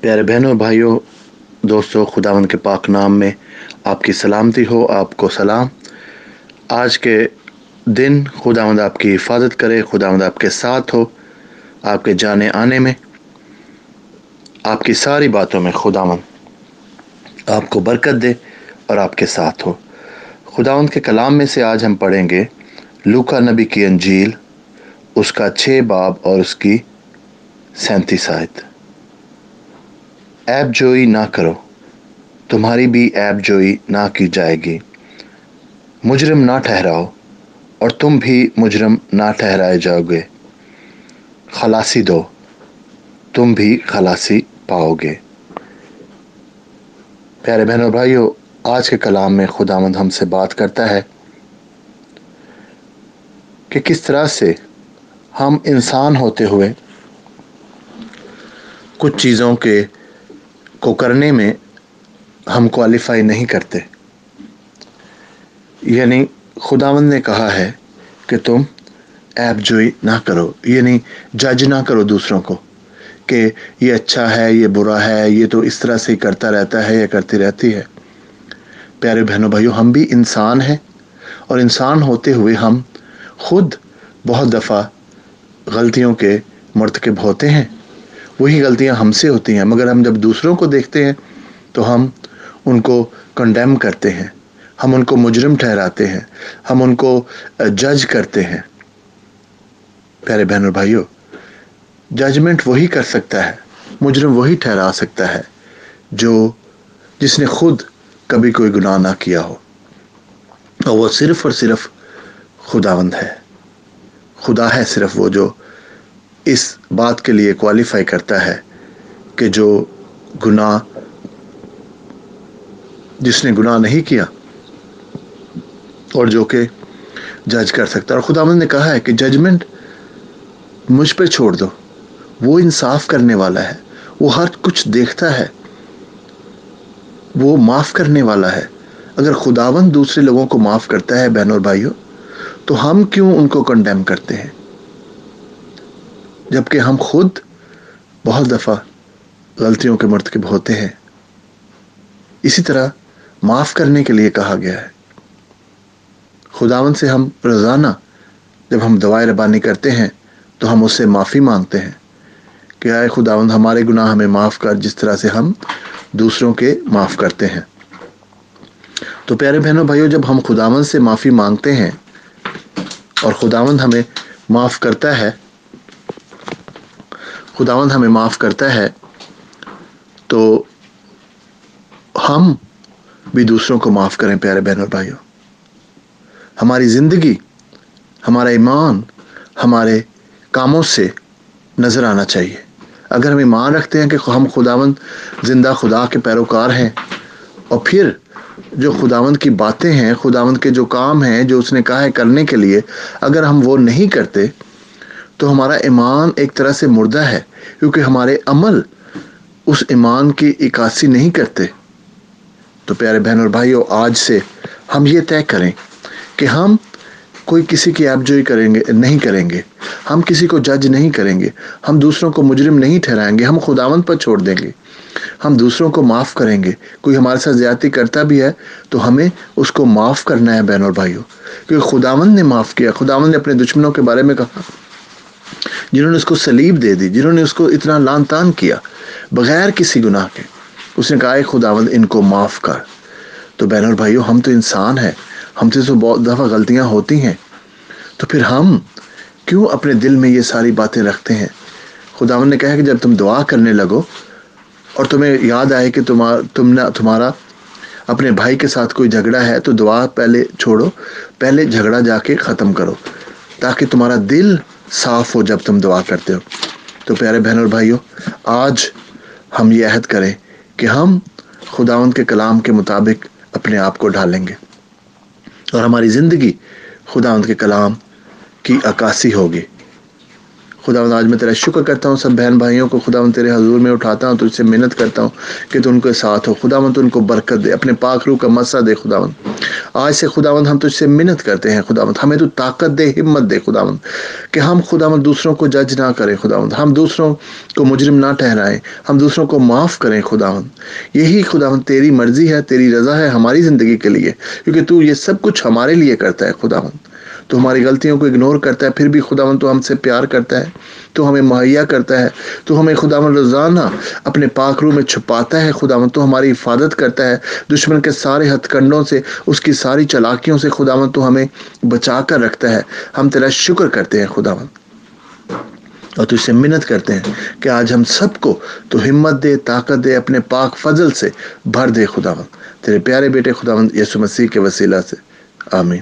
پیارے بہنوں، بھائیوں، دوستوں خداون کے پاک نام میں آپ کی سلامتی ہو، آپ کو سلام۔ آج کے دن خداوند آپ کی حفاظت کرے، خداوند آپ کے ساتھ ہو، آپ کے جانے آنے میں، آپ کی ساری باتوں میں خداوند آپ کو برکت دے اور آپ کے ساتھ ہو۔ خداوند کے کلام میں سے آج ہم پڑھیں گے لوکا نبی کی انجیل، اس کا چھ باب اور اس کی سینتیس آیت۔ ایب جوئی نہ کرو۔ تمہاری بھی ایب جوئی نہ کی جائے گی۔ مجرم نہ ٹھہراؤ اور تم بھی مجرم نہ ٹھہرائے جاؤ گے۔ خلاصی دو، تم بھی خلاصی پاؤ گے۔ پیارے بہنوں بھائیوں آج کے کلام میں خدا مند ہم سے بات کرتا ہے کہ کس طرح سے ہم انسان ہوتے ہوئے کچھ چیزوں کے کو کرنے میں ہم کوالیفائی نہیں کرتے۔ یعنی خداوند نے کہا ہے کہ تم ایپ جوئی نہ کرو یعنی جج نہ کرو دوسروں کو کہ یہ اچھا ہے، یہ برا ہے، یہ تو اس طرح سے ہی کرتا رہتا ہے یا کرتی رہتی ہے۔ پیارے بہنوں بھائیوں ہم بھی انسان ہیں اور انسان ہوتے ہوئے ہم خود بہت دفعہ غلطیوں کے مرتکب ہوتے ہیں۔ وہی غلطیاں ہم سے ہوتی ہیں۔ مگر ہم جب دوسروں کو دیکھتے ہیں تو ہم ان کو کنڈیم کرتے ہیں۔ ہم ان کو مجرم ٹھہراتے ہیں۔ ہم ان کو جج کرتے ہیں۔ پیارے بہن اور بھائیوں ججمنٹ وہی کر سکتا ہے۔ مجرم وہی ٹھہرا سکتا ہے جو جس نے خود کبھی کوئی گناہ نہ کیا ہو۔ اور وہ صرف اور صرف خداوند ہے۔ خدا ہے صرف وہ جو اس بات کے لیے کوالیفائی کرتا ہے کہ جو گناہ جس نے گناہ نہیں کیا اور جو کہ جج کر سکتا اور خدا نے کہا ہے کہ ججمنٹ مجھ پہ چھوڑ دو۔ وہ انصاف کرنے والا ہے۔ وہ ہر کچھ دیکھتا ہے۔ وہ معاف کرنے والا ہے۔ اگر خداون دوسرے لوگوں کو معاف کرتا ہے بہن اور بھائیوں تو ہم کیوں ان کو کنڈیم کرتے ہیں؟ جبکہ ہم خود بہت دفعہ غلطیوں کے مرتکب ہوتے ہیں۔ اسی طرح معاف کرنے کے لیے کہا گیا ہے۔ خداون سے ہم روزانہ جب ہم دعائیں ربانی کرتے ہیں تو ہم اس سے معافی مانگتے ہیں کہ آئے خداون ہمارے گناہ ہمیں معاف کر، جس طرح سے ہم دوسروں کے معاف کرتے ہیں۔ تو پیارے بہنوں بھائیوں جب ہم خداون سے معافی مانگتے ہیں اور خداون ہمیں معاف کرتا ہے خداون ہمیں معاف کرتا ہے، تو ہم بھی دوسروں کو معاف کریں پیارے بہن اور بھائیوں۔ ہماری زندگی، ہمارا ایمان ہمارے کاموں سے نظر آنا چاہیے۔ اگر ہم ایمان رکھتے ہیں کہ ہم خداوند زندہ خدا کے پیروکار ہیں، اور پھر جو خداوند کی باتیں ہیں، خداوند کے جو کام ہیں، جو اس نے کہا ہے کرنے کے لیے، اگر ہم وہ نہیں کرتے تو ہمارا ایمان ایک طرح سے مردہ ہے، کیونکہ ہمارے عمل اس ایمان کی عکاسی نہیں کرتے۔ تو پیارے بہن اور بھائیوں، آج سے ہم یہ طے کریں کہ ہم کوئی کسی کی ایپ جوئی کریں گے، نہیں کریں گے۔ ہم کسی کو جج نہیں کریں گے۔ ہم دوسروں کو مجرم نہیں ٹھہرائیں گے۔ ہم خداوند پر چھوڑ دیں گے۔ ہم دوسروں کو معاف کریں گے۔ کوئی ہمارے ساتھ زیادتی کرتا بھی ہے تو ہمیں اس کو معاف کرنا ہے بہن اور بھائیوں۔ کیونکہ خداوند نے معاف کیا، خداوند نے اپنے دشمنوں کے بارے میں کہا۔ جنہوں نے اس کو سلیب دے دی، جنہوں نے اس کو اتنا لان تان کیا، بغیر کسی گناہ کے۔ اس نے کہا ہے خداوند، ان کو معاف کر۔ تو بہن اور بھائیوں، ہم تو انسان ہیں، ہم سے تو بہت دفعہ غلطیاں ہوتی ہیں۔ تو پھر ہم کیوں اپنے دل میں یہ ساری باتیں رکھتے ہیں؟ خداوند نے کہا کہ جب تم دعا کرنے لگو اور تمہیں یاد آئے کہ تم نے تمہارا اپنے بھائی کے ساتھ کوئی جھگڑا ہے، تو دعا پہلے چھوڑو، پہلے جھگڑا جا کے ختم کرو، تاکہ تمہارا دل صاف ہو جب تم دعا کرتے ہو۔ تو پیارے بہن اور بھائیوں، آج ہم یہ عہد کریں کہ ہم خداوند کے کلام کے مطابق اپنے آپ کو ڈھالیں گے اور ہماری زندگی خداوند کے کلام کی عکاسی ہوگی۔ خداوند آج میں تیرا شکر کرتا ہوں، سب بہن بھائیوں کو خداوند تیرے حضور میں اٹھاتا ہوں تو اس سے محنت کرتا ہوں کہ تو ان کے ساتھ ہو۔ خداوند تو ان کو برکت دے، اپنے پاک روح کا مسا دے خداوند۔ آج سے خداوند ہم تجھ سے منت کرتے ہیں خداوند، ہمیں تو طاقت دے، ہمت دے خداوند کہ ہم خداوند دوسروں کو جج نہ کریں خداوند، ہم دوسروں کو مجرم نہ ٹھہرائیں، ہم دوسروں کو معاف کریں خداوند۔ یہی خداوند تیری مرضی ہے، تیری رضا ہے ہماری زندگی کے لیے، کیونکہ تو یہ سب کچھ ہمارے لیے کرتا ہے خداوند۔ تو ہماری غلطیوں کو اگنور کرتا ہے، پھر بھی خداوند تو ہم سے پیار کرتا ہے، تو ہمیں مہیا کرتا ہے، تو ہمیں خداوند روزانہ اپنے پاک روح میں چھپاتا ہے، خداوند تو ہماری حفاظت کرتا ہے۔ دشمن کے سارے ہتھ کنڈوں سے، اس کی ساری چلاکیوں سے خداوند تو ہمیں بچا کر رکھتا ہے۔ ہم تیرا شکر کرتے ہیں خداوند۔ اور تو سے منت کرتے ہیں کہ آج ہم سب کو تو ہمت دے، طاقت دے، اپنے پاک فضل سے بھر دے خداوند۔ تیرے پیارے بیٹے خداوند یسو مسیح کے وسیلہ سے۔ آمین۔